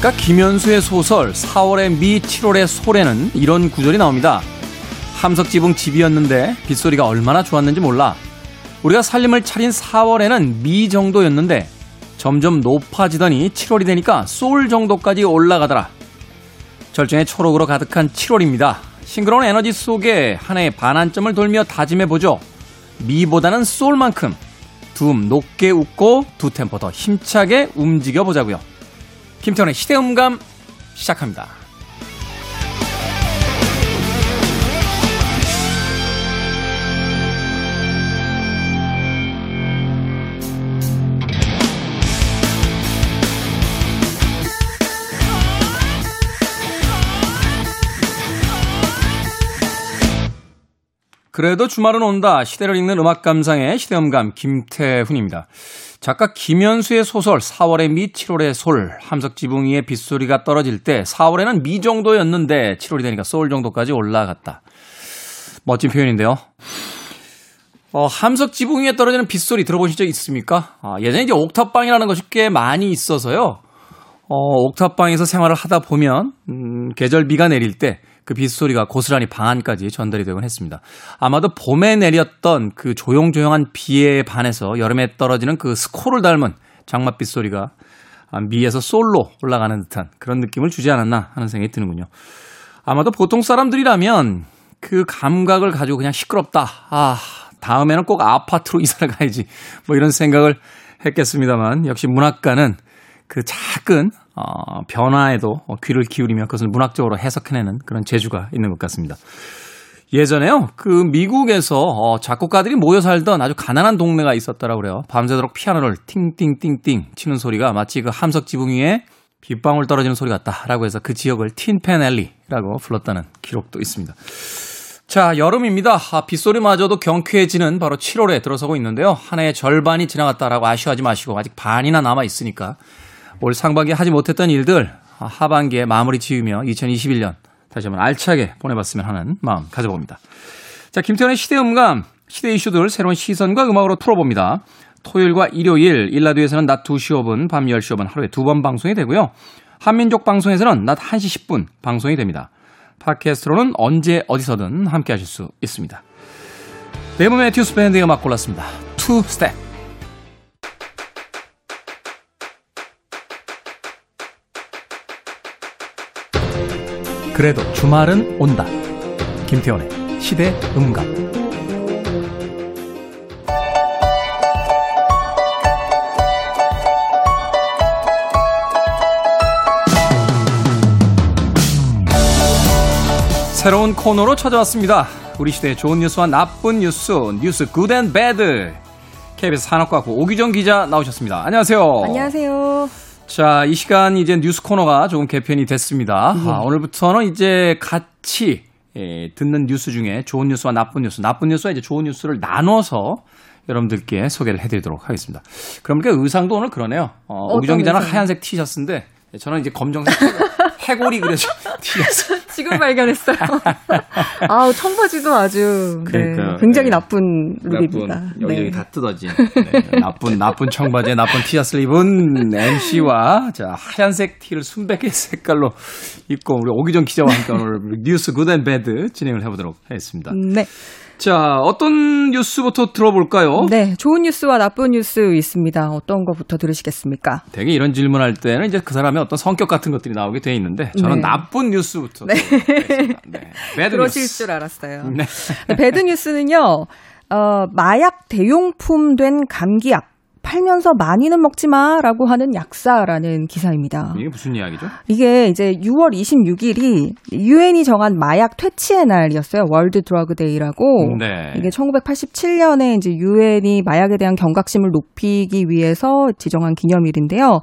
작가 김현수의 소설 4월의 미 7월의 소래는 이런 구절이 나옵니다. 함석지붕 집이었는데 빗소리가 얼마나 좋았는지 몰라. 우리가 살림을 차린 4월에는 미 정도였는데 점점 높아지더니 7월이 되니까 소울 정도까지 올라가더라. 절정의 초록으로 가득한 7월입니다. 싱그러운 에너지 속에 한 해의 반환점을 돌며 다짐해보죠. 미보다는 소울만큼 둠 높게 웃고 두 템포 더 힘차게 움직여보자고요. 김태원의 시대음감 시작합니다. 그래도 주말은 온다. 시대를 읽는 음악 감상의 시대음감 김태훈입니다. 작가 김현수의 소설 4월의 미 7월의 솔 함석 지붕 위에 빗소리가 떨어질 때 4월에는 미 정도였는데 7월이 되니까 소울 정도까지 올라갔다. 멋진 표현인데요. 어, 함석 지붕 위에 떨어지는 빗소리 들어보신 적 있습니까? 아, 예전에 이제 옥탑방이라는 것이 꽤 많이 있어서요. 어, 옥탑방에서 생활을 하다 보면 음, 계절 비가 내릴 때 그 빗소리가 고스란히 방 안까지 전달이 되곤 했습니다. 아마도 봄에 내렸던 그 조용조용한 비에 반해서 여름에 떨어지는 그 스코를 닮은 장맛 빗소리가 미에서 솔로 올라가는 듯한 그런 느낌을 주지 않았나 하는 생각이 드는군요. 아마도 보통 사람들이라면 그 감각을 가지고 그냥 시끄럽다. 아, 다음에는 꼭 아파트로 이사를 가야지. 뭐 이런 생각을 했겠습니다만 역시 문학가는 그 작은 어, 변화에도 귀를 기울이며 그것을 문학적으로 해석해내는 그런 재주가 있는 것 같습니다. 예전에요, 그 미국에서 어, 작곡가들이 모여 살던 아주 가난한 동네가 있었다라고 그래요. 밤새도록 피아노를 팅팅팅팅 치는 소리가 마치 그 함석 지붕 위에 빗방울 떨어지는 소리 같다라고 해서 그 지역을 틴펜앨리라고 불렀다는 기록도 있습니다. 자, 여름입니다. 아, 빗소리마저도 경쾌해지는 바로 7월에 들어서고 있는데요. 한 해의 절반이 지나갔다라고 아쉬워하지 마시고 아직 반이나 남아 있으니까 올 상반기에 하지 못했던 일들 하반기에 마무리 지으며 2021년 다시 한번 알차게 보내봤으면 하는 마음 가져봅니다. 자, 김태훈의 시대 음감, 시대 이슈들 새로운 시선과 음악으로 풀어봅니다. 토요일과 일요일, 일라디오에서는 낮 2시 5분, 밤 10시 5분 하루에 두 번 방송이 되고요. 한민족 방송에서는 낮 1시 10분 방송이 됩니다. 팟캐스트로는 언제 어디서든 함께 하실 수 있습니다. 데이브 매튜스 밴드의 음악 골랐습니다. Two Step. 그래도 주말은 온다. 김태훈의 시대 음감. 새로운 코너로 찾아왔습니다. 우리 시대의 좋은 뉴스와 나쁜 뉴스, 뉴스 good and bad. KBS 산업과학 오기정 기자 나오셨습니다. 안녕하세요. 안녕하세요. 자, 이 시간 이제 뉴스 코너가 조금 개편이 됐습니다. 예. 아, 오늘부터는 이제 같이 예, 듣는 뉴스 중에 좋은 뉴스와 나쁜 뉴스, 나쁜 뉴스와 이제 좋은 뉴스를 나눠서 여러분들께 소개를 해드리도록 하겠습니다. 그럼 그 의상도 오늘 그러네요. 어, 오기정 기자는 하얀색 티셔츠인데 저는 이제 검정색 해골이 그려진 티셔츠. 지금 발견했어요. 아우 청바지도 아주 네, 그러니까, 굉장히 네. 나쁜 룩입니다. 나쁜, 여기 네. 여기 다 뜯어진 네, 나쁜 나쁜 청바지에 나쁜 티셔츠를 입은 MC와 자 하얀색 티를 순백의 색깔로 입고 우리 오기정 기자와 함께 오늘 뉴스 good and bad 진행을 해보도록 하겠습니다. 네. 자, 어떤 뉴스부터 들어볼까요? 네, 좋은 뉴스와 나쁜 뉴스 있습니다. 어떤 거부터 들으시겠습니까? 되게 이런 질문할 때는 이제 그 사람의 어떤 성격 같은 것들이 나오게 돼 있는데 저는 네. 나쁜 뉴스부터 네. 네. bad 그러실 뉴스. 줄 알았어요. 네. 네 bad 뉴스는요. 어, 마약 대용품 된 감기약 팔면서 많이는 먹지 마라고 하는 약사라는 기사입니다. 이게 무슨 이야기죠? 이게 이제 6월 26일이 유엔이 정한 마약 퇴치의 날이었어요. World Drug Day라고. 네. 이게 1987년에 이제 유엔이 마약에 대한 경각심을 높이기 위해서 지정한 기념일인데요.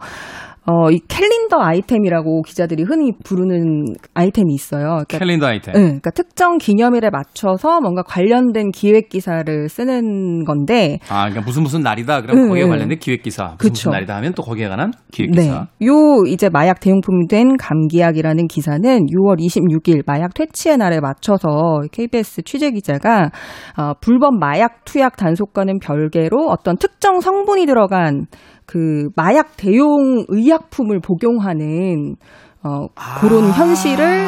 어, 이 캘린더 아이템이라고 기자들이 흔히 부르는 아이템이 있어요. 그러니까, 캘린더 아이템. 네, 그러니까 특정 기념일에 맞춰서 뭔가 관련된 기획 기사를 쓰는 건데. 아, 그러니까 무슨 무슨 날이다. 그럼 네, 거기에 관련된 기획 기사. 무슨, 무슨 날이다 하면 또 거기에 관한 기획 기사. 네. 요 이제 마약 대용품 된 감기약이라는 기사는 6월 26일 마약 퇴치의 날에 맞춰서 KBS 취재 기자가 어, 불법 마약 투약 단속과는 별개로 어떤 특정 성분이 들어간 그 마약 대용 의약품을 복용하는 어 그런 아. 현실을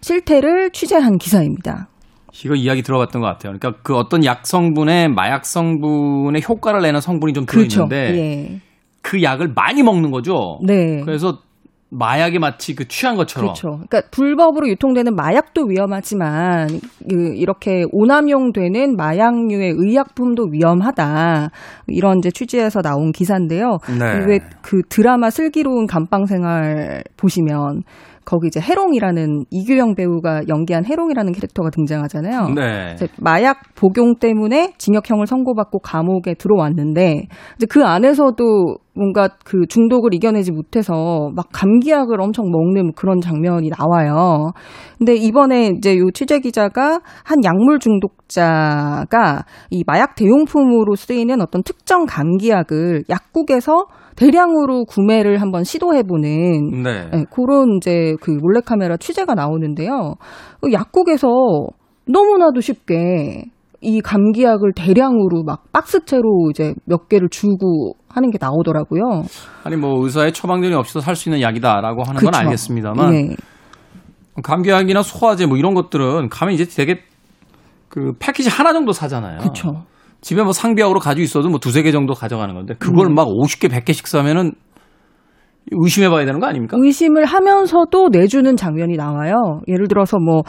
실태를 취재한 기사입니다. 이거 이야기 들어봤던 것 같아요. 그러니까 그 어떤 약 성분에 마약 성분의 효과를 내는 성분이 좀 들어있는데 그렇죠. 예. 그 약을 많이 먹는 거죠. 네. 그래서 마약에 마치 그 취한 것처럼. 그렇죠. 그러니까 불법으로 유통되는 마약도 위험하지만 그 이렇게 오남용되는 마약류의 의약품도 위험하다. 이런 이제 취지에서 나온 기사인데요. 네. 왜그 드라마 슬기로운 감방 생활 보시면 거기 이제 해롱이라는 이규영 배우가 연기한 해롱이라는 캐릭터가 등장하잖아요. 네. 마약 복용 때문에 징역형을 선고받고 감옥에 들어왔는데 이제 그 안에서도 뭔가 그 중독을 이겨내지 못해서 막 감기약을 엄청 먹는 그런 장면이 나와요. 근데 이번에 이제 요 취재 기자가 한 약물 중독자가 이 마약 대용품으로 쓰이는 어떤 특정 감기약을 약국에서 대량으로 구매를 한번 시도해보는 네. 네, 그런 이제 그 몰래카메라 취재가 나오는데요. 그 약국에서 너무나도 쉽게 이 감기약을 대량으로 막 박스채로 이제 몇 개를 주고 하는 게 나오더라고요. 아니 뭐 의사의 처방전이 없이도 살 수 있는 약이다라고 하는 그쵸. 건 알겠습니다만 네. 감기약이나 소화제 뭐 이런 것들은 가면 이제 되게 그 패키지 하나 정도 사잖아요. 그렇죠. 집에 뭐 상비약으로 가지고 있어도 뭐 두세 개 정도 가져가는 건데 그걸 음. 막 50개, 100개씩 사면은 의심해 봐야 되는 거 아닙니까? 의심을 하면서도 내주는 장면이 나와요. 예를 들어서 뭐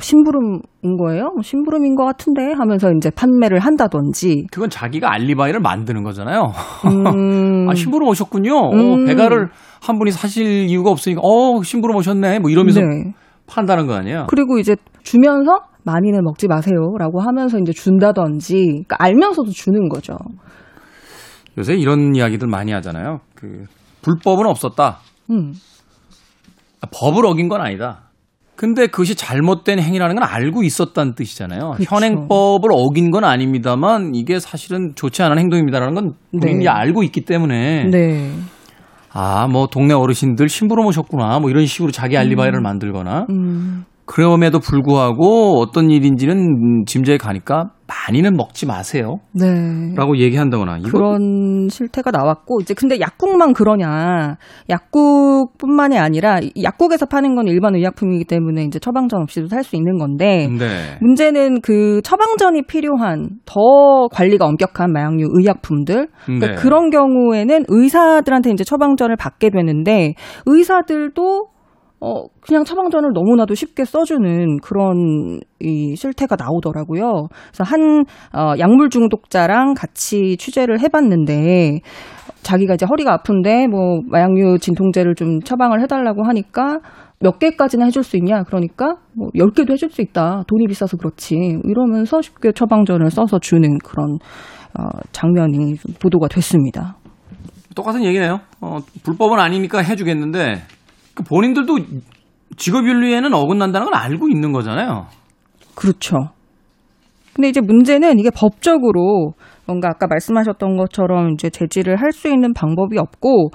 심부름인 거예요? 뭐 심부름인 것 같은데 하면서 이제 판매를 한다든지. 그건 자기가 알리바이를 만드는 거잖아요. 음. 아, 심부름 오셨군요. 어, 음. 어, 배가를 한 분이 사실 이유가 없으니까 어, 심부름 오셨네. 뭐 이러면서 네. 판다는 거 아니에요? 그리고 이제 주면서 많이는 먹지 마세요라고 하면서 이제 준다든지 그러니까 알면서도 주는 거죠. 요새 이런 이야기들 많이 하잖아요. 그 불법은 없었다. 음. 법을 어긴 건 아니다. 근데 그것이 잘못된 행위라는 건 알고 있었다는 뜻이잖아요. 그쵸. 현행법을 어긴 건 아닙니다만 이게 사실은 좋지 않은 행동입니다라는 건 본인이 네. 알고 있기 때문에 네. 아, 뭐 동네 어르신들 심부름 오셨구나. 뭐 이런 식으로 자기 알리바이를 음. 만들거나 음. 그럼에도 불구하고 어떤 일인지는 짐작이 가니까 많이는 먹지 마세요. 네. 라고 얘기한다거나. 그런 실태가 나왔고, 이제 근데 약국만 그러냐. 약국뿐만이 아니라, 약국에서 파는 건 일반 의약품이기 때문에 이제 처방전 없이도 살 수 있는 건데, 네. 문제는 그 처방전이 필요한 더 관리가 엄격한 마약류 의약품들. 그러니까 네. 그런 경우에는 의사들한테 이제 처방전을 받게 되는데, 의사들도 어, 그냥 처방전을 너무나도 쉽게 써주는 그런 이 실태가 나오더라고요. 그래서 한, 어, 약물 중독자랑 같이 취재를 해봤는데, 자기가 이제 허리가 아픈데, 뭐, 마약류 진통제를 좀 처방을 해달라고 하니까, 몇 개까지나 해줄 수 있냐? 그러니까, 뭐, 10개도 해줄 수 있다. 돈이 비싸서 그렇지. 이러면서 쉽게 처방전을 써서 주는 그런, 어, 장면이 보도가 됐습니다. 똑같은 얘기네요. 어, 불법은 아니니까 해주겠는데, 그 본인들도 직업윤리에는 어긋난다는 걸 알고 있는 거잖아요. 그렇죠. 근데 이제 문제는 이게 법적으로 뭔가 아까 말씀하셨던 것처럼 이제 제지를 할 수 있는 방법이 없고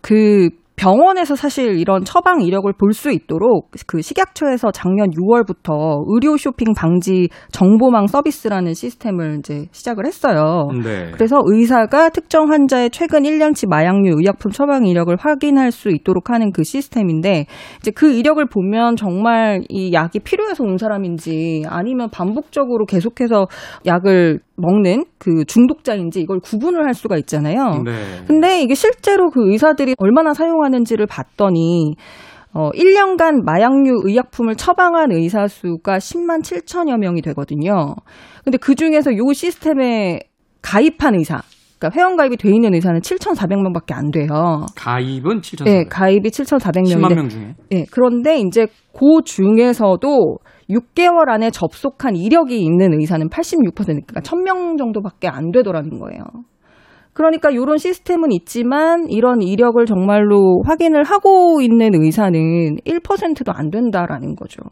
그 병원에서 사실 이런 처방 이력을 볼 수 있도록 그 식약처에서 작년 6월부터 의료 쇼핑 방지 정보망 서비스라는 시스템을 이제 시작을 했어요. 네. 그래서 의사가 특정 환자의 최근 1년치 마약류 의약품 처방 이력을 확인할 수 있도록 하는 그 시스템인데 이제 그 이력을 보면 정말 이 약이 필요해서 온 사람인지 아니면 반복적으로 계속해서 약을 먹는 그 중독자인지 이걸 구분을 할 수가 있잖아요. 네. 근데 이게 실제로 그 의사들이 얼마나 사용하는지를 봤더니 어 1년간 마약류 의약품을 처방한 의사 수가 10만 7천여 명이 되거든요. 근데 그 중에서 요 시스템에 가입한 의사 그러니까 회원 가입이 돼 있는 의사는 7,400명밖에 안 돼요. 가입은 7,400명. 네, 가입이 7,400명인데. 10만 명 중에. 네, 그런데 이제 그 중에서도 6개월 안에 접속한 이력이 있는 의사는 86% 그러니까 1000명 정도밖에 안 되더라는 거예요. 그러니까 이런 시스템은 있지만 이런 이력을 정말로 확인을 하고 있는 의사는 1%도 안 된다라는 거죠.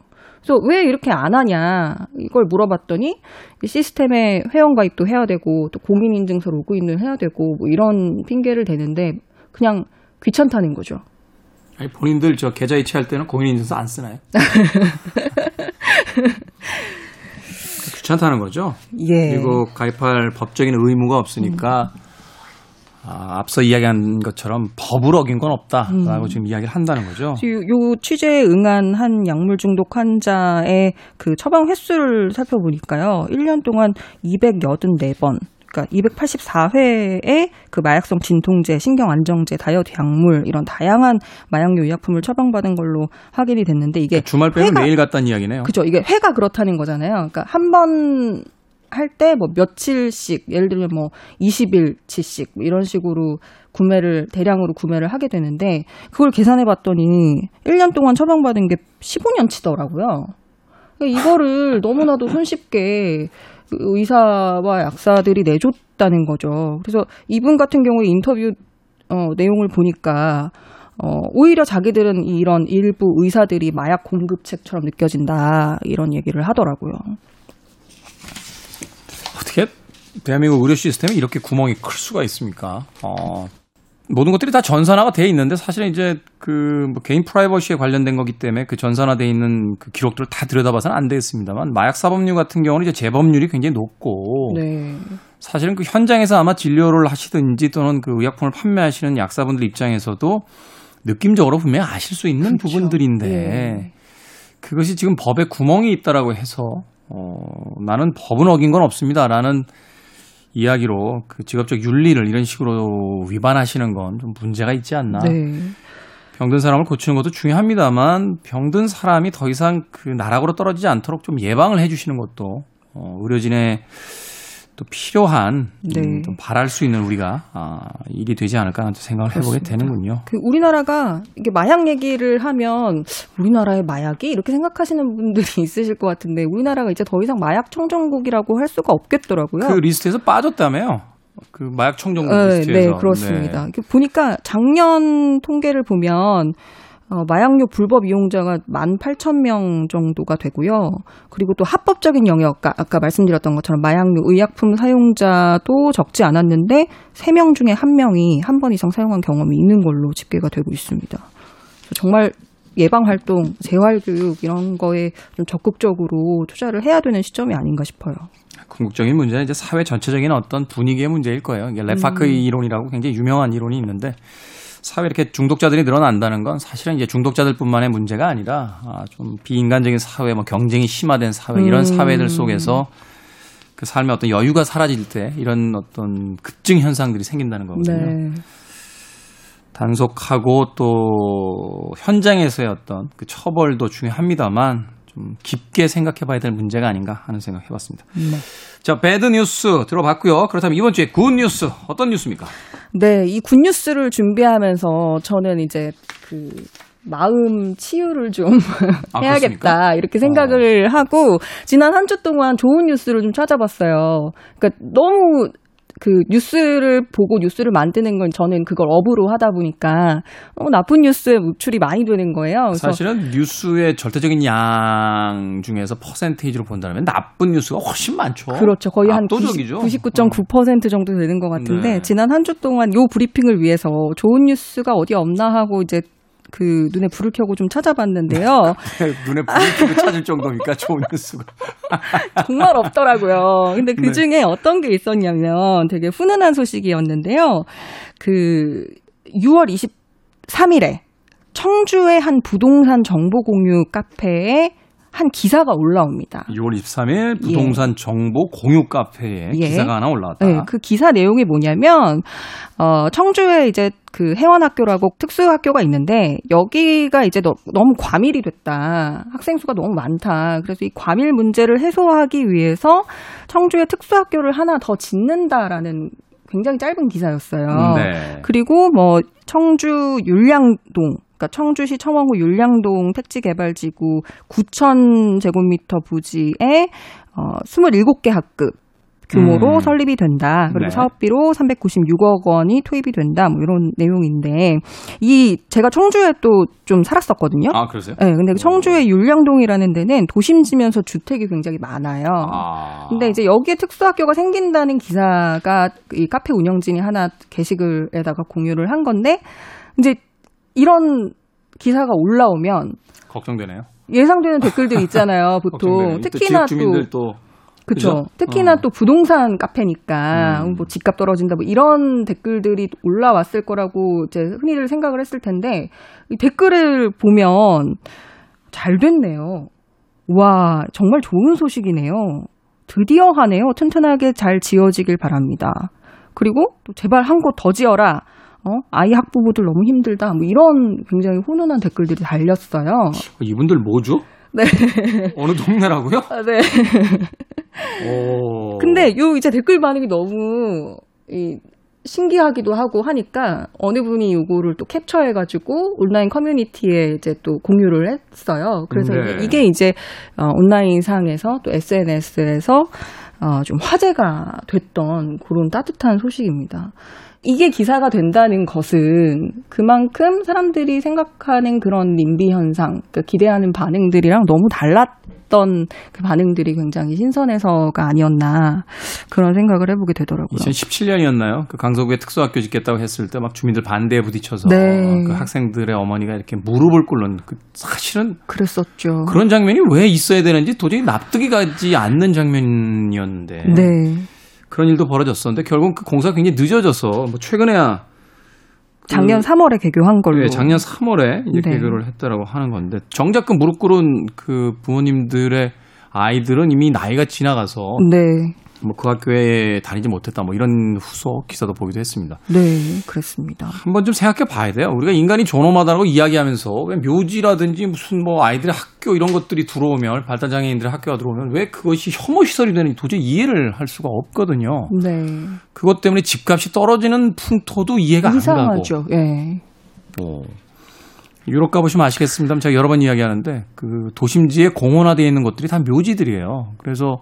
그래서 왜 이렇게 안 하냐 이걸 물어봤더니 시스템에 회원 가입도 해야 되고 또 공인인증서 로그인을 해야 되고 뭐 이런 핑계를 대는데 그냥 귀찮다는 거죠. 아니, 본인들 저 계좌 이체할 때는 공인인증서 안 쓰나요? 귀찮다는 거죠. 예. 그리고 가입할 법적인 의무가 없으니까 음. 아, 앞서 이야기한 것처럼 법을 어긴 건 없다라고 음. 지금 이야기를 한다는 거죠. 요, 요 취재에 응한 한 약물 중독 환자의 그 처방 횟수를 살펴보니까요. 1년 동안 284번 그러니까 284회의 그 마약성 진통제, 신경 안정제, 다이어트 약물 이런 다양한 마약류 의약품을 처방받은 걸로 확인이 됐는데 이게 그러니까 주말 빼면 매일 갔다는 이야기네요. 그죠. 이게 회가 그렇다는 거잖아요. 그러니까 한번 할때 뭐 며칠씩 예를 들면 뭐 20일치씩 이런 식으로 구매를 대량으로 구매를 하게 되는데 그걸 계산해 봤더니 1년 동안 처방받은 게 15년치더라고요. 그러니까 이거를 너무나도 손쉽게 의사와 약사들이 내줬다는 거죠. 그래서 이분 같은 경우에 인터뷰 어, 내용을 보니까 어, 오히려 자기들은 이런 일부 의사들이 마약 공급책처럼 느껴진다 이런 얘기를 하더라고요. 어떻게 대한민국 의료 시스템에 이렇게 구멍이 클 수가 있습니까? 어, 모든 것들이 다 전산화가 돼 있는데 사실은 이제 그 뭐 개인 프라이버시에 관련된 거기 때문에 그 전산화돼 있는 그 기록들을 다 들여다봐서는 안 되겠습니다만 마약 사범류 같은 경우는 이제 재범률이 굉장히 높고 네. 사실은 그 현장에서 아마 진료를 하시든지 또는 그 의약품을 판매하시는 약사분들 입장에서도 느낌적으로 분명히 아실 수 있는 그렇죠. 부분들인데 네. 그것이 지금 법에 구멍이 있다라고 해서 어, 나는 법은 어긴 건 없습니다라는 이야기로 그 직업적 윤리를 이런 식으로 위반하시는 건 좀 문제가 있지 않나. 네. 병든 사람을 고치는 것도 중요합니다만 병든 사람이 더 이상 그 나락으로 떨어지지 않도록 좀 예방을 해주시는 것도 어, 의료진의 또 필요한 네. 음, 좀 바랄 수 있는 우리가 아, 일이 되지 않을까 하는 생각을 그렇습니다. 해보게 되는군요. 그 우리나라가 이게 마약 얘기를 하면 우리나라의 마약이 이렇게 생각하시는 분들이 있으실 것 같은데 우리나라가 이제 더 이상 마약 청정국이라고 할 수가 없겠더라고요. 그 리스트에서 빠졌다며요. 그 마약 청정국 네, 리스트에서. 네, 그렇습니다. 네. 보니까 작년 통계를 보면 어, 마약류 불법 이용자가 18,000명 정도가 되고요. 그리고 또 합법적인 영역, 아까, 아까 말씀드렸던 것처럼 마약류 의약품 사용자도 적지 않았는데 3명 중에 1명이 한 번 이상 사용한 경험이 있는 걸로 집계가 되고 있습니다. 정말 예방 활동, 재활 교육 이런 거에 좀 적극적으로 투자를 해야 되는 시점이 아닌가 싶어요. 궁극적인 문제는 이제 사회 전체적인 어떤 분위기의 문제일 거예요. 이게 레파크 음. 이론이라고 굉장히 유명한 이론이 있는데 사회 이렇게 중독자들이 늘어난다는 건 사실은 이제 중독자들뿐만의 문제가 아니라 아, 좀 비인간적인 사회, 뭐 경쟁이 심화된 사회 이런 음. 사회들 속에서 그 삶의 어떤 여유가 사라질 때 이런 어떤 급증 현상들이 생긴다는 거거든요. 네. 단속하고 또 현장에서의 어떤 그 처벌도 중요합니다만 좀 깊게 생각해 봐야 될 문제가 아닌가 하는 생각 해봤습니다. 네. 자, bad 뉴스 들어봤고요. 그렇다면 이번 주에 good 뉴스 어떤 뉴스입니까? 네, 이 good 뉴스를 준비하면서 저는 이제 그 마음 치유를 좀 아, 해야겠다? 이렇게 생각을 어. 하고 지난 한 주 동안 좋은 뉴스를 좀 찾아봤어요. 그러니까 너무 그 뉴스를 보고 뉴스를 만드는 건 저는 그걸 업으로 하다 보니까 어, 나쁜 뉴스에 노출이 많이 되는 거예요. 사실은 뉴스의 절대적인 양 중에서 퍼센테이지로 본다면 나쁜 뉴스가 훨씬 많죠. 그렇죠. 거의 압도적이죠. 한 99.9% 정도 되는 것 같은데 네. 지난 한 주 동안 요 브리핑을 위해서 좋은 뉴스가 어디 없나 하고 이제 그 눈에 불을 켜고 좀 찾아봤는데요. 눈에 불을 켜고 찾을 정도니까 좋은 뉴스가 정말 없더라고요. 근데 그 네. 중에 네. 어떤 게 있었냐면 되게 훈훈한 소식이었는데요. 그 6월 23일에 청주의 한 부동산 정보 공유 카페에 한 기사가 올라옵니다. 6월 23일 부동산 예. 정보 공유 카페에 예. 기사가 하나 올라왔다. 네, 그 기사 내용이 뭐냐면 어 청주에 이제 그 해원학교라고 특수학교가 있는데 여기가 이제 너, 너무 과밀이 됐다. 학생 수가 너무 많다. 그래서 이 과밀 문제를 해소하기 위해서 청주에 특수학교를 하나 더 짓는다라는 굉장히 짧은 기사였어요. 네. 그리고 뭐 청주 율량동 그러니까 청주시 청원구 율량동 택지개발지구 9천 제곱미터 부지에 어 27개 학급 규모로 음. 설립이 된다. 그리고 네. 사업비로 396억 원이 투입이 된다. 뭐 이런 내용인데 이 제가 청주에 또 좀 살았었거든요. 아 그러세요? 네, 근데 청주의 율량동이라는 데는 도심지면서 주택이 굉장히 많아요. 아. 근데 이제 여기에 특수학교가 생긴다는 기사가 이 카페 운영진이 하나 게시글에다가 공유를 한 건데 이제 이런 기사가 올라오면 걱정되네요. 예상되는 댓글들 있잖아요. 보통 특히나 또, 또 그렇죠. 특히나 어. 또 부동산 카페니까 음. 뭐 집값 떨어진다 뭐 이런 댓글들이 올라왔을 거라고 이제 흔히들 생각을 했을 텐데 이 댓글을 보면 잘 됐네요. 와, 정말 좋은 소식이네요. 드디어 하네요. 튼튼하게 잘 지어지길 바랍니다. 그리고 또 제발 한 곳 더 지어라. 어? 아이 학부모들 너무 힘들다. 뭐 이런 굉장히 훈훈한 댓글들이 달렸어요. 이분들 뭐죠? 네. 어느 동네라고요? 아, 네. 오. 근데 요 이제 댓글 반응이 너무 이 신기하기도 하고 하니까 어느 분이 요거를 또 캡처해가지고 온라인 커뮤니티에 이제 또 공유를 했어요. 그래서 네. 이게 이제 어, 온라인 상에서 또 SNS에서 어, 좀 화제가 됐던 그런 따뜻한 소식입니다. 이게 기사가 된다는 것은 그만큼 사람들이 생각하는 그런 님비 현상, 그러니까 기대하는 반응들이랑 너무 달랐던 그 반응들이 굉장히 신선해서가 아니었나 그런 생각을 해보게 되더라고요. 2017년이었나요? 그 강서구에 특수학교 짓겠다고 했을 때 막 주민들 반대에 부딪혀서 네. 그 학생들의 어머니가 이렇게 무릎을 꿇는 그 사실은 그랬었죠. 그런 장면이 왜 있어야 되는지 도저히 납득이 가지 않는 장면이었는데. 네. 그런 일도 벌어졌었는데 결국 그 공사가 굉장히 늦어져서 뭐 최근에야 그 작년 3월에 개교한 걸로. 네, 작년 3월에 이제 네. 개교를 했다라고 하는 건데 정작 그 무릎 꿇은 그 부모님들의 아이들은 이미 나이가 지나가서 네. 뭐 그 학교에 다니지 못했다 뭐 이런 후속 기사도 보기도 했습니다. 네, 그렇습니다. 한번 좀 생각해 봐야 돼요. 우리가 인간이 존엄하다고 이야기하면서 왜 묘지라든지 무슨 뭐 아이들의 학교 이런 것들이 들어오면 발달 장애인들의 학교가 들어오면 왜 그것이 혐오 시설이 되는지 도저히 이해를 할 수가 없거든요. 네. 그것 때문에 집값이 떨어지는 풍토도 이해가 이상하죠. 안 가고. 예. 뭐 유럽 가보시면 아시겠습니다만 제가 여러 번 이야기하는데 그 도심지에 공원화되어 있는 것들이 다 묘지들이에요. 그래서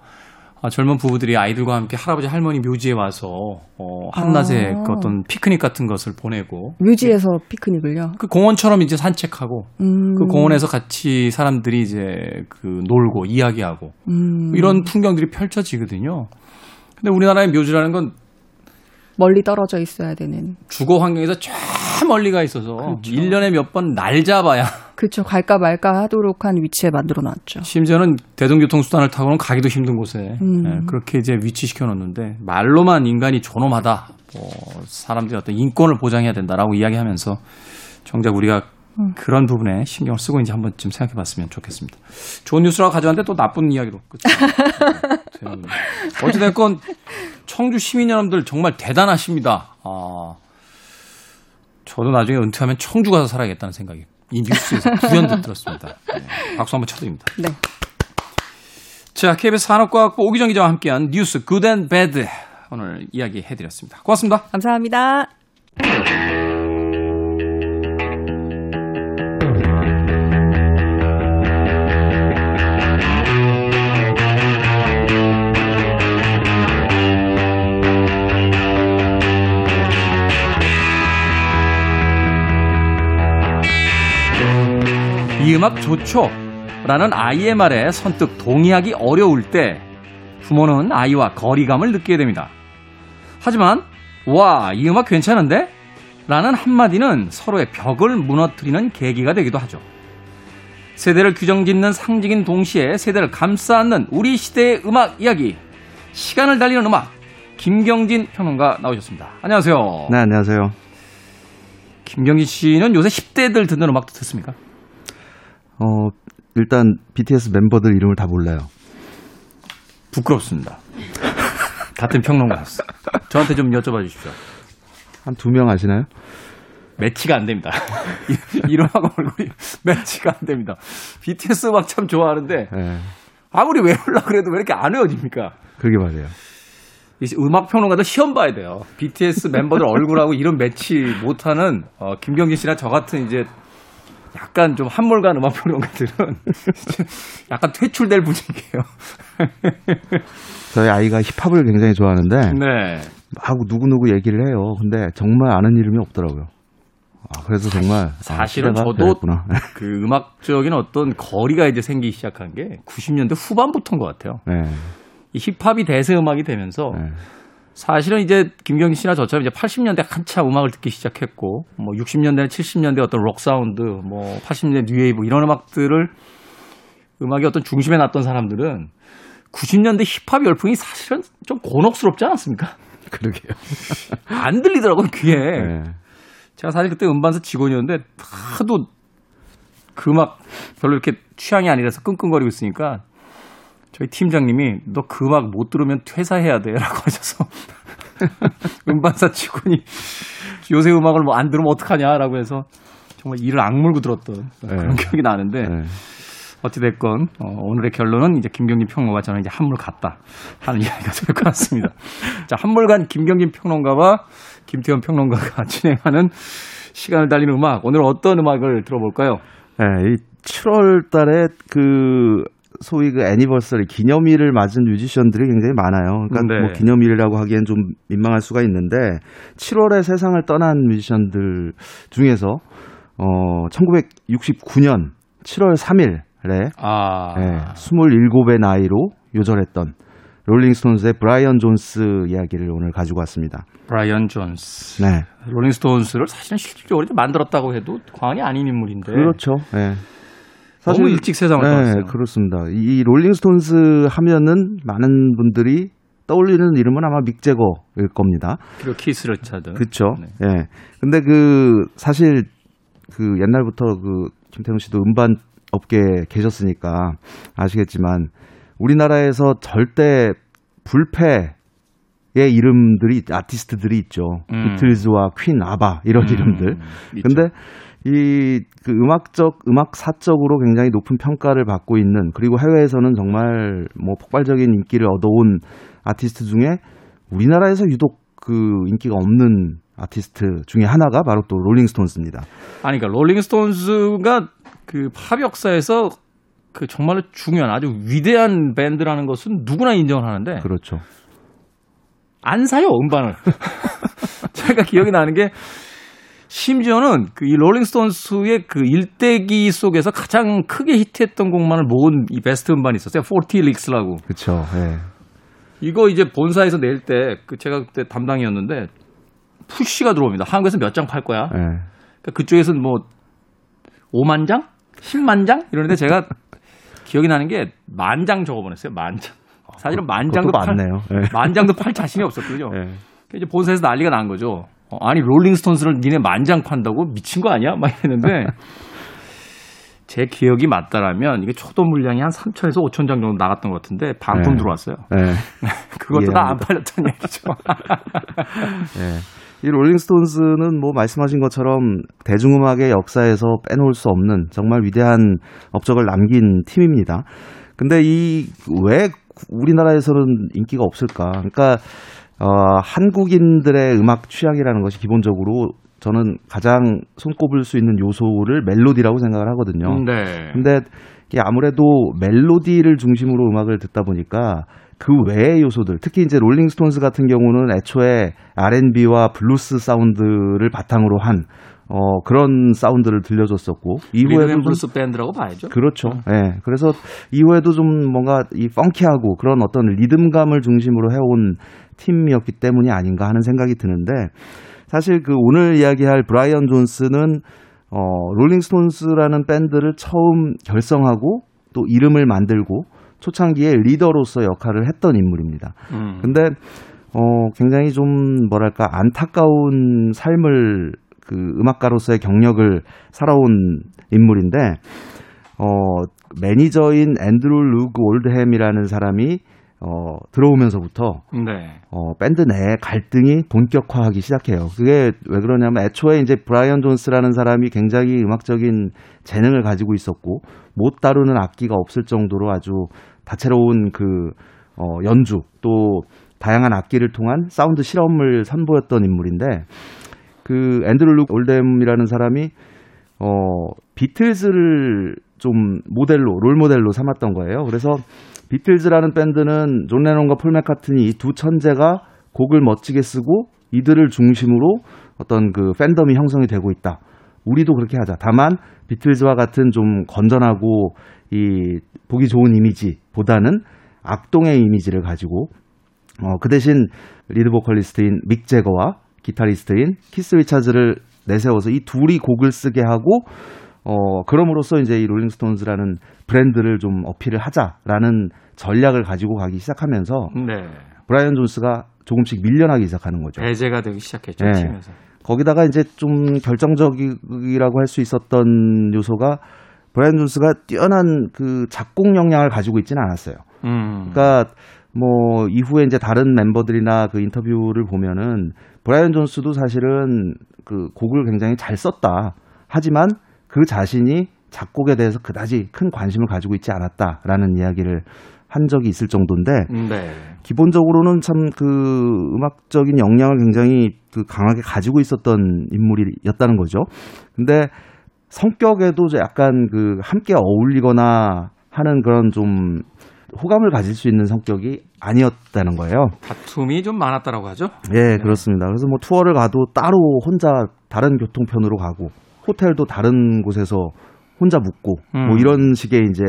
아, 젊은 부부들이 아이들과 함께 할아버지 할머니 묘지에 와서 어, 한낮에 아. 그 어떤 피크닉 같은 것을 보내고 묘지에서 피크닉을요? 그 공원처럼 이제 산책하고 음. 그 공원에서 같이 사람들이 이제 그 놀고 이야기하고 음. 이런 풍경들이 펼쳐지거든요. 근데 우리나라의 묘지라는 건 멀리 떨어져 있어야 되는 주거 환경에서 쫙 멀리 가 있어서 그렇죠. 1년에 몇 번 날 잡아야 그렇죠. 갈까 말까 하도록 한 위치에 만들어 놨죠. 심지어는 대중교통 수단을 타고는 가기도 힘든 곳에 음. 네, 그렇게 이제 위치시켜 놓는데 말로만 인간이 존엄하다. 뭐 사람들이 어떤 인권을 보장해야 된다라고 이야기하면서 정작 우리가 음. 그런 부분에 신경을 쓰고 있는지 한 번쯤 생각해 봤으면 좋겠습니다. 좋은 뉴스라고 가져왔는데 또 나쁜 이야기로 어찌됐건 청주 시민 여러분들 정말 대단하십니다. 아, 저도 나중에 은퇴하면 청주 가서 살아야겠다는 생각이 이 뉴스에서 구현도 들었습니다. 네, 박수 한번 쳐드립니다. 네. 자, KBS 산업과학부 오기정 기자와 함께한 뉴스 good and bad 오늘 이야기 해드렸습니다. 고맙습니다. 감사합니다. 음악 좋죠? 라는 아이의 말에 선뜻 동의하기 어려울 때 부모는 아이와 거리감을 느끼게 됩니다. 하지만, 와, 이 음악 괜찮은데? 라는 한마디는 서로의 벽을 무너뜨리는 계기가 되기도 하죠. 세대를 규정 짓는 상징인 동시에 세대를 감싸 안는 우리 시대의 음악 이야기. 시간을 달리는 음악. 김경진 평론가 나오셨습니다. 안녕하세요. 네, 안녕하세요. 김경진 씨는 요새 10대들 듣는 음악도 듣습니까? 어, 일단 BTS 멤버들 이름을 다 몰라요. 부끄럽습니다. 같은 평론가였어. 저한테 좀 여쭤봐 주십시오. 한 두 명 아시나요? 매치가 안 됩니다. 이름하고 얼굴이 매치가 안 됩니다. BTS 음악 참 좋아하는데 네. 아무리 외우려 그래도 왜 이렇게 안 외워집니까? 그게 맞아요. 음악 평론가도 시험 봐야 돼요. BTS 멤버들 얼굴하고 이름 매치 못하는 어, 김경진 씨나 저 같은 이제 약간 좀 한물간 음악 평론가들은 약간 퇴출될 분위기예요. 저희 아이가 힙합을 굉장히 좋아하는데 네. 막 누구누구 얘기를 해요. 근데 정말 아는 이름이 없더라고요. 아, 그래서 정말 아, 사실 은 아, 저도 그 음악적인 어떤 거리가 이제 생기기 시작한 게 90년대 후반부터인 것 같아요. 네. 이 힙합이 대세 음악이 되면서 네. 사실은 이제 김경진 씨나 저처럼 이제 80년대 한참 음악을 듣기 시작했고 뭐 60년대, 70년대 어떤 록 사운드, 뭐 80년대 뉴웨이브 이런 음악들을 음악의 어떤 중심에 놨던 사람들은 90년대 힙합 열풍이 사실은 좀 곤혹스럽지 않았습니까? 그러게요. 안 들리더라고요, 귀에. 네. 제가 사실 그때 음반사 직원이었는데 하도 그 음악 별로 이렇게 취향이 아니라서 끙끙거리고 있으니까 저희 팀장님이 너 그 음악 못 들으면 퇴사해야 돼라고 하셔서 음반사 직원이 요새 음악을 뭐 안 들으면 어떡하냐라고 해서 정말 이를 악물고 들었던 그런 네. 기억이 나는데 네. 어찌됐건 어, 오늘의 결론은 이제 김경진 평론가 저는 이제 한물 갔다 하는 이야기가 될 것 같습니다. 자 한물간 김경진 평론가와 김태현 평론가가 진행하는 시간을 달리는 음악 오늘 어떤 음악을 들어볼까요? 네, 이 7월 달에 그 소위 그 애니버서리 기념일을 맞은 뮤지션들이 굉장히 많아요. 그러니까 네. 뭐 기념일이라고 하기엔 좀 민망할 수가 있는데 7월에 세상을 떠난 뮤지션들 중에서 어 1969년 7월 3일에 아. 네, 27의 나이로 요절했던 롤링스톤스의 브라이언 존스 이야기를 오늘 가지고 왔습니다. 브라이언 존스. 네. 롤링스톤스를 사실은 실질적으로 만들었다고 해도 과언이 아닌 인물인데. 그렇죠. 네. 사실, 너무 일찍 세상을 네, 떠났어요. 그렇습니다. 이 롤링스톤스 하면은 많은 분들이 떠올리는 이름은 아마 믹 재거일 겁니다. 그리고 키스 리처드 그렇죠. 네. 예. 근데 그 사실 그 옛날부터 그 김태훈 씨도 음반 업계에 계셨으니까 아시겠지만 우리나라에서 절대 불패 의 이름들이 아티스트들이 있죠. 음. 비틀즈와 퀸, 아바 이런 음. 이름들. 근데 이 그 음악적 음악 사적으로 굉장히 높은 평가를 받고 있는 그리고 해외에서는 정말 뭐 폭발적인 인기를 얻어온 아티스트 중에 우리나라에서 유독 그 인기가 없는 아티스트 중에 하나가 바로 또 롤링스톤스입니다. 아니 그러니까 롤링스톤스가 그 팝 역사에서 그 정말로 중요한 아주 위대한 밴드라는 것은 누구나 인정을 하는데 그렇죠. 안 사요 음반을. 제가 기억이 나는 게 심지어는 그 이 롤링스톤스의 그 일대기 속에서 가장 크게 히트했던 곡만을 모은 이 베스트 음반이 있었어요. 40 릭스라고. 그렇죠. 네. 이거 이제 본사에서 낼 때 그 제가 그때 담당이었는데 푸시가 들어옵니다. 한국에서 몇 장 팔 거야. 네. 그러니까 그쪽에서는 뭐 5만 장? 10만 장? 이러는데 제가 기억이 나는 게 만 장 적어보냈어요. 만 장. 사실은 만 장도 팔, 네. 만 장도 팔 자신이 없었거든요. 네. 이제 본사에서 난리가 난 거죠. 어, 아니 롤링스톤스를 니네 만장 판다고 미친 거 아니야? 막 이랬는데 제 기억이 맞다라면 이게 초도 물량이 한 3천에서 5천 장 정도 나갔던 것 같은데 반품 네. 들어왔어요. 네. 그것도 다 안 팔렸다는 얘기죠. 네. 이 롤링스톤스는 뭐 말씀하신 것처럼 대중음악의 역사에서 빼놓을 수 없는 정말 위대한 업적을 남긴 팀입니다. 근데 이 왜 우리나라에서는 인기가 없을까? 그러니까 어, 한국인들의 음악 취향이라는 것이 기본적으로 저는 가장 손꼽을 수 있는 요소를 멜로디라고 생각을 하거든요. 네. 근데 이게 아무래도 멜로디를 중심으로 음악을 듣다 보니까 그 외의 요소들, 특히 이제 롤링스톤스 같은 경우는 애초에 R&B와 블루스 사운드를 바탕으로 한 어, 그런 사운드를 들려줬었고 이후에도 블루스 밴드라고 봐야죠. 그렇죠. 예. 네. 그래서 이후에도 좀 뭔가 이 펑키하고 그런 어떤 리듬감을 중심으로 해온 팀이었기 때문이 아닌가 하는 생각이 드는데 사실 그 오늘 이야기할 브라이언 존스는 어, 롤링스톤스라는 밴드를 처음 결성하고 또 이름을 만들고 초창기에 리더로서 역할을 했던 인물입니다. 음. 근데 어, 굉장히 좀 뭐랄까 안타까운 삶을 그 음악가로서의 경력을 살아온 인물인데 어, 매니저인 앤드루 루그 올드햄이라는 사람이 어, 들어오면서부터 네. 어, 밴드 내 갈등이 본격화하기 시작해요. 그게 왜 그러냐면 애초에 이제 브라이언 존스라는 사람이 굉장히 음악적인 재능을 가지고 있었고 못 다루는 악기가 없을 정도로 아주 다채로운 그 어, 연주 또 다양한 악기를 통한 사운드 실험을 선보였던 인물인데 그 앤드루 루그 올드햄이라는 사람이 어 비틀즈를 좀 모델로 롤 모델로 삼았던 거예요. 그래서 비틀즈라는 밴드는 존 레논과 폴 맥카트니 이 두 천재가 곡을 멋지게 쓰고 이들을 중심으로 어떤 그 팬덤이 형성이 되고 있다. 우리도 그렇게 하자. 다만 비틀즈와 같은 좀 건전하고 이 보기 좋은 이미지보다는 악동의 이미지를 가지고 어, 그 대신 리드 보컬리스트인 믹 재거와 기타리스트인 키스 리차즈를 내세워서 이 둘이 곡을 쓰게 하고 어, 그럼으로써 이제 이 롤링스톤즈라는 브랜드를 좀 어필을 하자라는 전략을 가지고 가기 시작하면서 네. 브라이언 존스가 조금씩 밀려나기 시작하는 거죠. 배제가 되기 시작했죠. 네. 팀에서. 거기다가 이제 좀 결정적이라고 할 수 있었던 요소가 브라이언 존스가 뛰어난 그 작곡 역량을 가지고 있지는 않았어요. 음. 그러니까 뭐 이후에 이제 다른 멤버들이나 그 인터뷰를 보면은 브라이언 존스도 사실은 그 곡을 굉장히 잘 썼다. 하지만 그 자신이 작곡에 대해서 그다지 큰 관심을 가지고 있지 않았다라는 이야기를 한 적이 있을 정도인데 네. 기본적으로는 참 그 음악적인 역량을 굉장히 그 강하게 가지고 있었던 인물이었다는 거죠. 근데 성격에도 약간 그 함께 어울리거나 하는 그런 좀 호감을 가질 수 있는 성격이 아니었다는 거예요. 다툼이 좀 많았다라고 하죠? 예, 네. 그렇습니다. 그래서 뭐 투어를 가도 따로 혼자 다른 교통편으로 가고 호텔도 다른 곳에서 혼자 묵고 뭐 음. 뭐 이런 식의 이제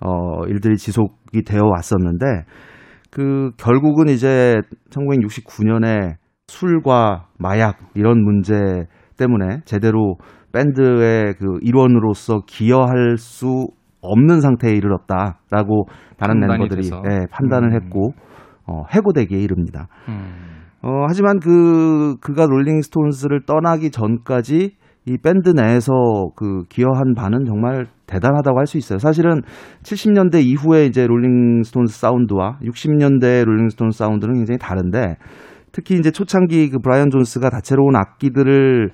어 일들이 지속이 되어 왔었는데 그 결국은 이제 1969년에 술과 마약 이런 문제 때문에 제대로 밴드의 그 일원으로서 기여할 수 없는 상태에 이르렀다라고 다른 멤버들이 예, 판단을 음. 했고 어, 해고되기에 이릅니다. 음. 어, 하지만 그 그가 롤링스톤스를 떠나기 전까지 이 밴드 내에서 그 기여한 바는 정말 대단하다고 할 수 있어요. 사실은 70년대 이후에 이제 롤링스톤스 사운드와 60년대 롤링스톤스 사운드는 굉장히 다른데 특히 이제 초창기 그 브라이언 존스가 다채로운 악기들을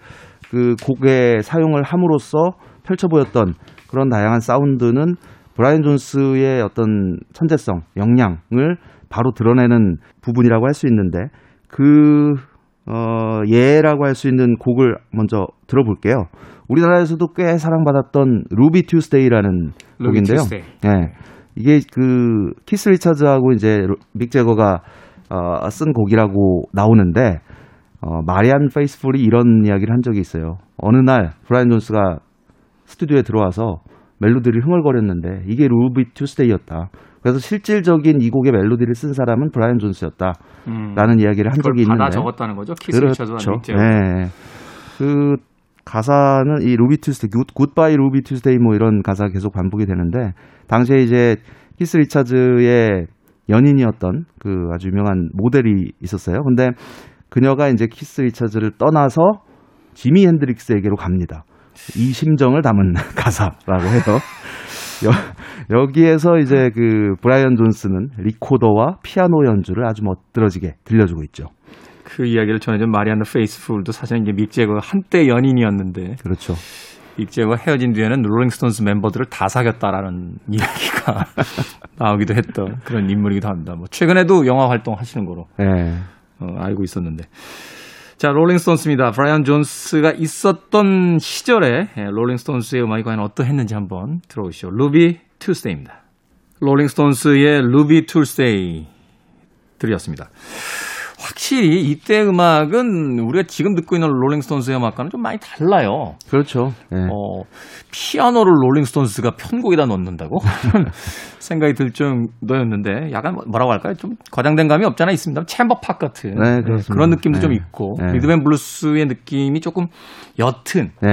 그 곡에 사용을 함으로써 펼쳐 보였던 그런 다양한 사운드는 브라이언 존스의 어떤 천재성, 역량을 바로 드러내는 부분이라고 할 수 있는데 그 어, 예라고 할 수 있는 곡을 먼저 들어볼게요. 우리나라에서도 꽤 사랑받았던 Ruby Tuesday라는 곡인데요. 예. 네. 이게 그 키스 리차즈하고 이제 믹 재거가 어, 쓴 곡이라고 나오는데 어, 마리안 페이스풀이 이런 이야기를 한 적이 있어요. 어느 날 브라이언 존스가 스튜디오에 들어와서 멜로디를 흥얼거렸는데 이게 Ruby Tuesday였다. 그래서 실질적인 이 곡의 멜로디를 쓴 사람은 브라이언 존스였다라는 음. 이야기를 한 적이 있는데 받아 적었다는 거죠. 키스 그렇죠. 네. 그 가사는 이 Ruby Tuesday, goodbye Ruby Tuesday 뭐 이런 가사가 계속 반복이 되는데 당시에 이제 키스 리차즈의 연인이었던 그 아주 유명한 모델이 있었어요. 근데 그녀가 이제 키스 리차즈를 떠나서 지미 헨드릭스에게로 갑니다. 이 심정을 담은 가사라고 해요. 여, 여기에서 이제 그 브라이언 존스는 리코더와 피아노 연주를 아주 멋들어지게 들려주고 있죠. 그 이야기를 전해준 마리안느 페이스풀도 사실은 이제 믹 재거 한때 연인이었는데. 그렇죠. 믹 재거 헤어진 뒤에는 롤링스톤스 멤버들을 다 사귀었다라는 이야기가 나오기도 했던 그런 인물이기도 합니다. 뭐 최근에도 영화 활동 하시는 거로 네. 어, 알고 있었는데. 자, 롤링스톤스입니다. 브라이언 존스가 있었던 시절에 예, 롤링스톤스의 음악이 과연 어떠했는지 한번 들어보시죠. Ruby Tuesday입니다. 롤링스톤스의 Ruby Tuesday 들렸습니다. 확실히 이때 음악은 우리가 지금 듣고 있는 롤링스톤스의 음악과는 좀 많이 달라요. 그렇죠. 네. 어, 피아노를 롤링스톤스가 편곡에다 넣는다고 생각이 들 정도였는데 약간 뭐라고 할까요? 좀 과장된 감이 없잖아 있습니다. chamber pop 같은 네, 네, 그런 느낌도 네. 좀 있고 네. 리듬 앤 블루스의 느낌이 조금 옅은 네,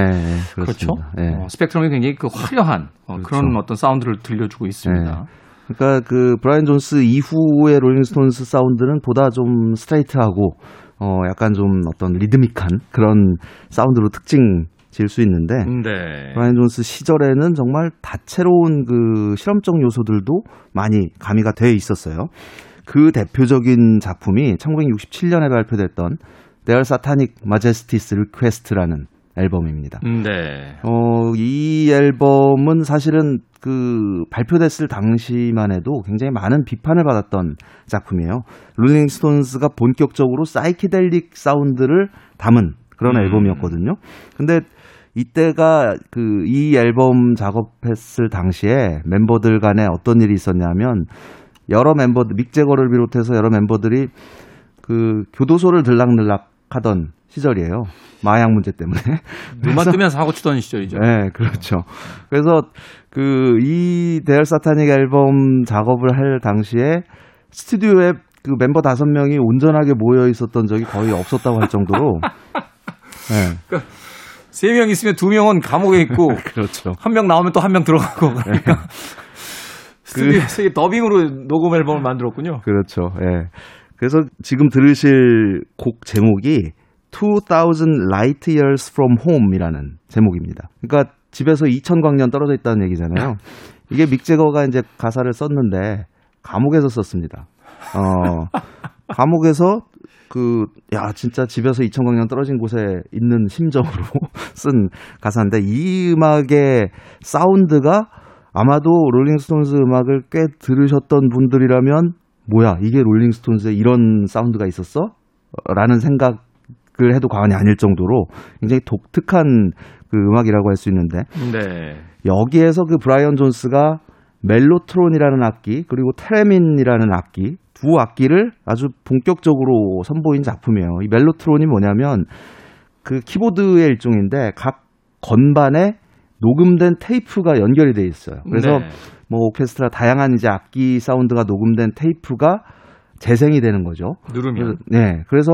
그렇죠. 어, 스펙트럼이 굉장히 그 화려한 어, 그렇죠. 그런 어떤 사운드를 들려주고 있습니다. 그러니까 그 브라이언 존스 이후의 롤링스톤스 사운드는 보다 좀 스트레이트하고 어 약간 좀 어떤 rhythmic한 그런 사운드로 특징 질수 있는데 네. 브라이언 존스 시절에는 정말 다채로운 그 실험적 요소들도 많이 가미가 돼 있었어요. 그 대표적인 작품이 1967년에 발표됐던 Their Satanic Majesty's Request라는 앨범입니다. 네. 어, 이 앨범은 사실은 그 발표됐을 당시만 해도 굉장히 많은 비판을 받았던 작품이에요. 롤링스톤스가 본격적으로 사이키델릭 사운드를 담은 그런 음. 앨범이었거든요. 근데 이때가 그 이 앨범 작업했을 당시에 멤버들 간에 어떤 일이 있었냐면 여러 멤버들 믹제거를 비롯해서 여러 멤버들이 그 교도소를 들락날락 하던 시절이에요. 마약 문제 때문에. 눈만 뜨면 사고 치던 시절이죠. 네, 그렇죠. 그래서 그 이 데얼 사타닉 앨범 작업을 할 당시에 스튜디오에 그 멤버 다섯 명이 온전하게 모여 있었던 적이 거의 없었다고 할 정도로. 네. 그러니까 세명 있으면 두 명은 감옥에 있고 그렇죠. 한 명 나오면 또 한 명 들어가고 그러니까 그 세계 더빙으로 녹음 앨범을 만들었군요. 그렇죠. 예. 그래서 지금 들으실 곡 제목이 2000 Light Years from Home이라는 제목입니다. 그러니까 집에서 2000광년 떨어져 있다는 얘기잖아요. 이게 믹제거가 이제 가사를 썼는데 감옥에서 썼습니다. 어, 감옥에서 그, 야, 진짜 집에서 2000광년 떨어진 곳에 있는 심정으로 쓴 가사인데 이 음악의 사운드가 아마도 롤링스톤스 음악을 꽤 들으셨던 분들이라면 뭐야, 이게 롤링스톤스에 이런 사운드가 있었어? 라는 생각 을 해도 과언이 아닐 정도로 굉장히 독특한 그 음악이라고 할 수 있는데 네. 여기에서 그 브라이언 존스가 Mellotron이라는 악기 그리고 theremin이라는 악기 두 악기를 아주 본격적으로 선보인 작품이에요. 이 Mellotron이 뭐냐면 그 키보드의 일종인데 각 건반에 녹음된 테이프가 연결이 돼 있어요. 그래서 네. 뭐 오케스트라 다양한 이제 악기 사운드가 녹음된 테이프가 재생이 되는 거죠. 누르면. 그래서, 네. 그래서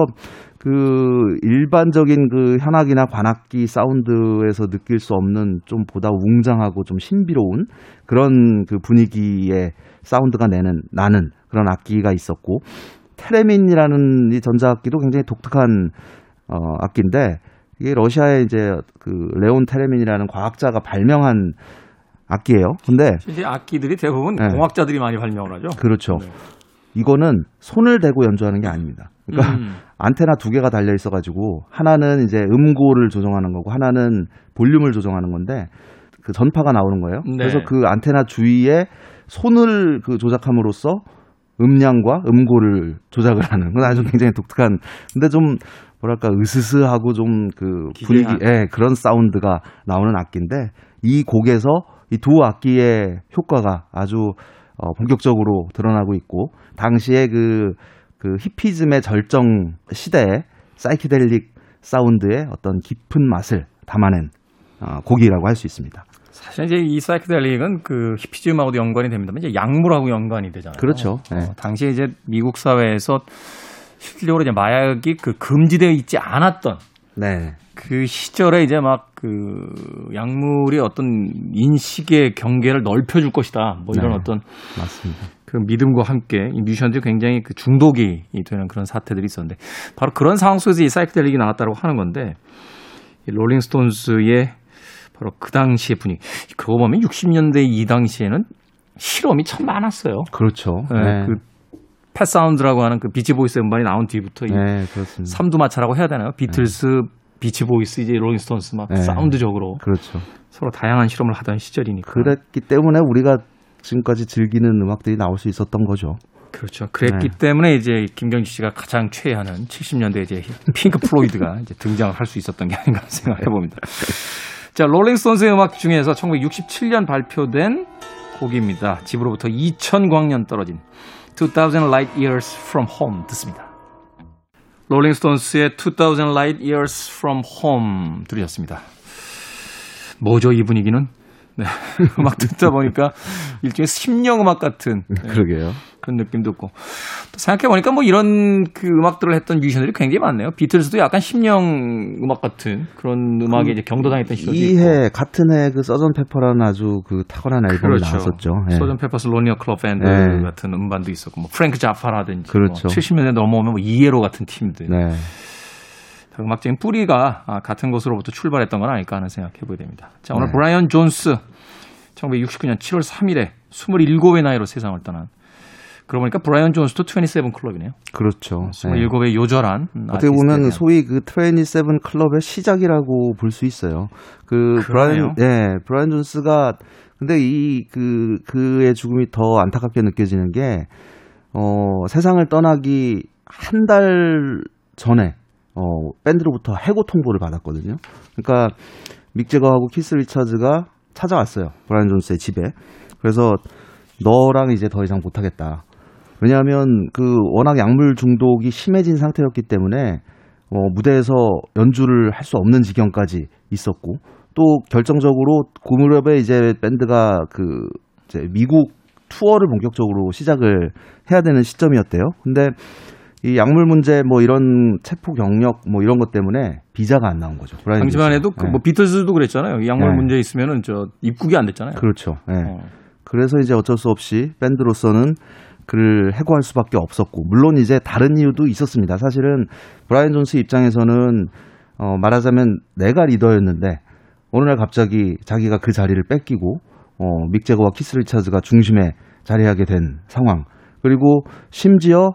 그 일반적인 그 현악이나 관악기 사운드에서 느낄 수 없는 좀 보다 웅장하고 좀 신비로운 그런 그 분위기의 사운드가 내는 나는 그런 악기가 있었고 테레민이라는 이 전자악기도 굉장히 독특한 어 악기인데 이게 러시아의 이제 그 레온 테레민이라는 과학자가 발명한 악기예요. 근데 이제 악기들이 대부분 네. 공학자들이 많이 발명을 하죠. 그렇죠. 네. 이거는 손을 대고 연주하는 게 아닙니다. 그러니까 음. 안테나 두 개가 달려 있어가지고 하나는 이제 음고를 조정하는 거고 하나는 볼륨을 조정하는 건데 그 전파가 나오는 거예요. 네. 그래서 그 안테나 주위에 손을 그 조작함으로써 음량과 음고를 조작을 하는 건 아주 굉장히 독특한 근데 좀 뭐랄까 으스스하고 좀 그 분위기 예 그런 사운드가 나오는 악기인데 이 곡에서 이 두 악기의 효과가 아주 어, 본격적으로 드러나고 있고 당시에 그, 그 히피즘의 절정 시대에 사이키델릭 사운드의 어떤 깊은 맛을 담아낸 어, 곡이라고 할 수 있습니다. 사실 이제 이 사이키델릭은 그 히피즘하고도 연관이 됩니다만 이제 약물하고 연관이 되잖아요. 그렇죠. 네. 어, 당시에 이제 미국 사회에서 실질적으로 이제 마약이 그 금지되어 있지 않았던 네. 그 시절에 이제 막 그 약물이 어떤 인식의 경계를 넓혀줄 것이다. 뭐 이런 네. 어떤 맞습니다. 그 믿음과 함께 이 뮤지션들이 굉장히 그 중독이 되는 그런 사태들이 있었는데 바로 그런 상황 속에서 이 사이키델릭이 나왔다고 하는 건데 이 롤링스톤스의 바로 그 당시의 분위기. 그거 보면 60년대 이 당시에는 실험이 참 많았어요. 그렇죠. 네. 네. 그 Pet Sounds라고 하는 그 비치보이스 음반이 나온 뒤부터 네, 그렇습니다. 삼두마차라고 해야 되나요? 비틀스, 네. 비치보이스, 이제 롤링스톤스 막 네. 사운드적으로 그렇죠. 서로 다양한 실험을 하던 시절이니까. 그랬기 때문에 우리가 지금까지 즐기는 음악들이 나올 수 있었던 거죠. 그렇죠. 그랬기 네. 때문에 이제 김경진 씨가 가장 최애하는 70년대 이제 핑크 플로이드가 이제 등장을 할 수 있었던 게 아닌가 생각해 봅니다. 자, 롤링스톤스의 음악 중에서 1967년 발표된 곡입니다. 집으로부터 2000광년 떨어진 2000 Light Years from Home 듣습니다. 롤링스톤스의 2000 Light Years from Home 들으셨습니다. 뭐죠 이 분위기는? 네. 음악 듣다 보니까 일종의 심령 음악 같은 네. 그러게요. 그런 느낌도 있고 또 생각해 보니까 뭐 이런 그 음악들을 했던 뮤지션들이 굉장히 많네요. 비틀즈도 약간 심령 음악 같은 그런 음악에 이제 경도당했던 시절도 이해. 같은 해 그 Sgt. Pepper라는 아주 그 탁월한 앨범이 그렇죠. 나왔었죠. 네. 서전 Pepper's Lonely Hearts Club Band 네. 같은 음반도 있었고 뭐 프랭크 자파라든지 그렇죠. 뭐 70년대 넘어오면 뭐 ELO 같은 팀들. 네. 음악적인 뿌리가 아, 같은 곳으로부터 출발했던 건 아닐까 하는 생각해 보게 됩니다. 자, 오늘 네. 브라이언 존스 1969년 7월 3일에 27의 나이로 세상을 떠난 그러고 보니까 브라이언 존스도 27 클럽이네요. 그렇죠. 27의 네. 요절한 어떻게 보면 소위 그27 클럽의 시작이라고 볼 수 있어요. 그 브라이언 예, 브라이언 존스가 근데 이 그 그의 죽음이 더 안타깝게 느껴지는 게 어, 세상을 떠나기 한 달 전에 어, 밴드로부터 해고 통보를 받았거든요. 그러니까 믹 재거하고 키스 리처즈가 찾아왔어요. 브라이언 존스의 집에. 그래서 너랑 이제 더 이상 못하겠다. 왜냐하면 그 워낙 약물 중독이 심해진 상태였기 때문에 어, 무대에서 연주를 할 수 없는 지경까지 있었고 또 결정적으로 고 무렵에 이제 밴드가 그 이제 미국 투어를 본격적으로 시작을 해야 되는 시점이었대요. 근데 이 약물 문제 뭐 이런 체포 경력 뭐 이런 것 때문에 비자가 안 나온 거죠. 당시만 해도 그 네. 뭐 비틀즈도 그랬잖아요. 약물 네. 문제 있으면은 저 입국이 안 됐잖아요. 그렇죠. 네. 어. 그래서 이제 어쩔 수 없이 밴드로서는 그를 해고할 수밖에 없었고 물론 이제 다른 이유도 있었습니다. 사실은 브라이언 존스 입장에서는 어 말하자면 내가 리더였는데 어느 날 갑자기 자기가 그 자리를 뺏기고 어 믹 재거와 키스 리차즈가 중심에 자리하게 된 상황. 그리고 심지어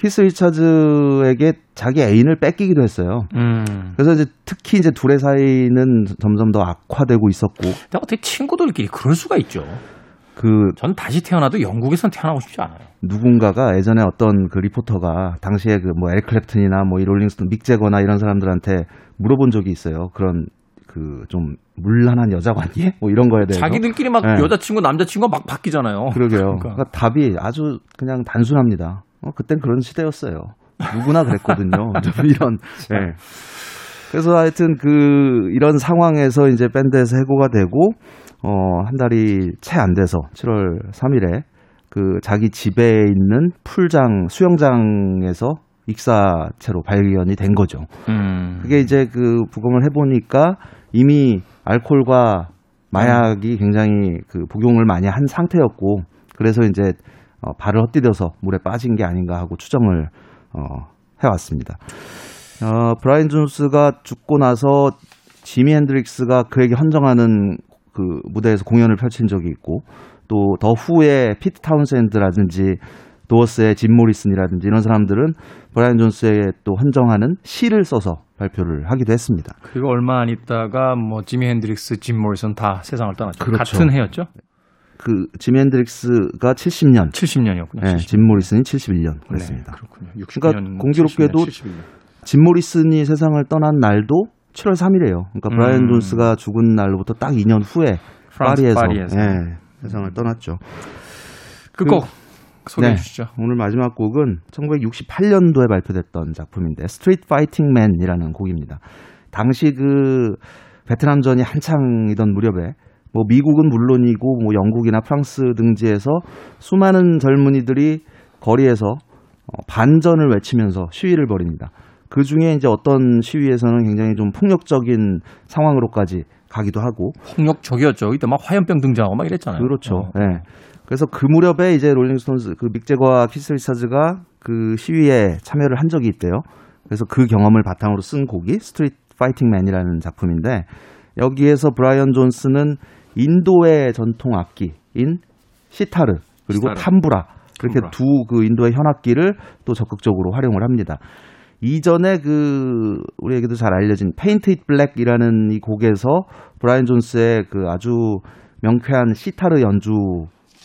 키스 리차즈에게 자기 애인을 뺏기기도 했어요. 음. 그래서 이제 특히 이제 둘의 사이는 점점 더 악화되고 있었고. 근데 어떻게 친구들끼리 그럴 수가 있죠. 그, 전 다시 태어나도 영국에선 태어나고 싶지 않아요. 누군가가 예전에 어떤 그 리포터가 당시에 그 뭐 에릭 클랩튼이나 뭐 이 롤링스톤, 믹 재거나 이런 사람들한테 물어본 적이 있어요. 그런 그 좀 문란한 여자 관계 뭐 이런 거에 대해서 자기들끼리 막 네. 여자친구 남자친구가 막 바뀌잖아요. 그러게요. 그러니까. 그러니까 답이 아주 그냥 단순합니다. 어, 그땐 그런 시대였어요. 누구나 그랬거든요. 이런. 네. 그래서 하여튼 그 이런 상황에서 이제 밴드에서 해고가 되고 어, 한 달이 채 안 돼서 7월 3일에 그 자기 집에 있는 풀장 수영장에서 익사체로 발견이 된 거죠. 음. 그게 이제 그 부검을 해보니까 이미 알코올과 마약이 굉장히 그 복용을 많이 한 상태였고 그래서 이제 어, 발을 헛디뎌서 물에 빠진 게 아닌가 하고 추정을 어, 해왔습니다. 어, 브라이언 존스가 죽고 나서 지미 핸드릭스가 그에게 헌정하는 그 무대에서 공연을 펼친 적이 있고 또 더 후에 피트 타운샌드라든지 도어스의 짐 모리슨이라든지 이런 사람들은 브라이언 존스에게 또 헌정하는 시를 써서 발표를 하기도 했습니다. 그리고 얼마 안 있다가 뭐 지미 핸드릭스, 짐 모리슨 다 세상을 떠났죠. 그렇죠. 같은 해였죠. 그 지미 핸드릭스가 70년, 70년이었군요. 네, 짐 모리슨이 71년 그랬습니다. 네, 그렇군요. 그러니까 공교롭게도 70년, 짐 모리슨이 세상을 떠난 날도 7월 3일이에요. 그러니까 음. 브라이언 존스가 죽은 날로부터 딱 2년 후에 파리에서, 파리에서. 네, 세상을 떠났죠. 그 곡 그, 소개해 네, 주시죠. 오늘 마지막 곡은 1968년도에 발표됐던 작품인데 Street Fighting Man이라는 곡입니다. 당시 그 베트남전이 한창이던 무렵에 뭐 미국은 물론이고 뭐 영국이나 프랑스 등지에서 수많은 젊은이들이 거리에서 어, 반전을 외치면서 시위를 벌입니다. 그 중에 이제 어떤 시위에서는 굉장히 좀 폭력적인 상황으로까지 가기도 하고 폭력적이었죠. 이때 막 화염병 등장하고 막 이랬잖아요. 그렇죠. 어. 네. 그래서 그 무렵에 이제 롤링스톤스 그 믹 재거와 키스 리차즈가 그 시위에 참여를 한 적이 있대요. 그래서 그 경험을 바탕으로 쓴 곡이 Street Fighting Man이라는 작품인데 여기에서 브라이언 존스는 인도의 전통 악기인 시타르 그리고 시타르. 탐브라 그렇게 두 그 인도의 현악기를 또 적극적으로 활용을 합니다. 이전에 그 우리에게도 잘 알려진 Paint It Black이라는 이 곡에서 브라이언 존스의 그 아주 명쾌한 시타르 연주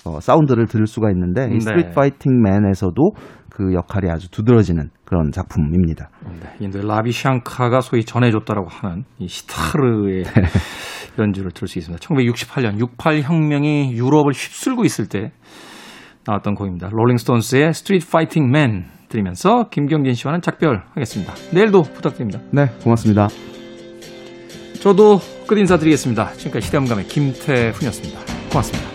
어, 사운드를 들을 수가 있는데 이 Street Fighting Man에서도 그 역할이 아주 두드러지는 그런 작품입니다. 네, 인도의 라비 샹카가 소위 전해줬다라고 하는 이 시타르의 네. 연주를 들을 수 있습니다. 1968년 68 혁명이 유럽을 휩쓸고 있을 때 나왔던 곡입니다. 롤링스톤스의 Street Fighting Man 들으면서 김경진 씨와는 작별하겠습니다. 내일도 부탁드립니다. 네, 고맙습니다. 저도 끝 인사드리겠습니다. 지금까지 시대음감의 김태훈이었습니다. 고맙습니다.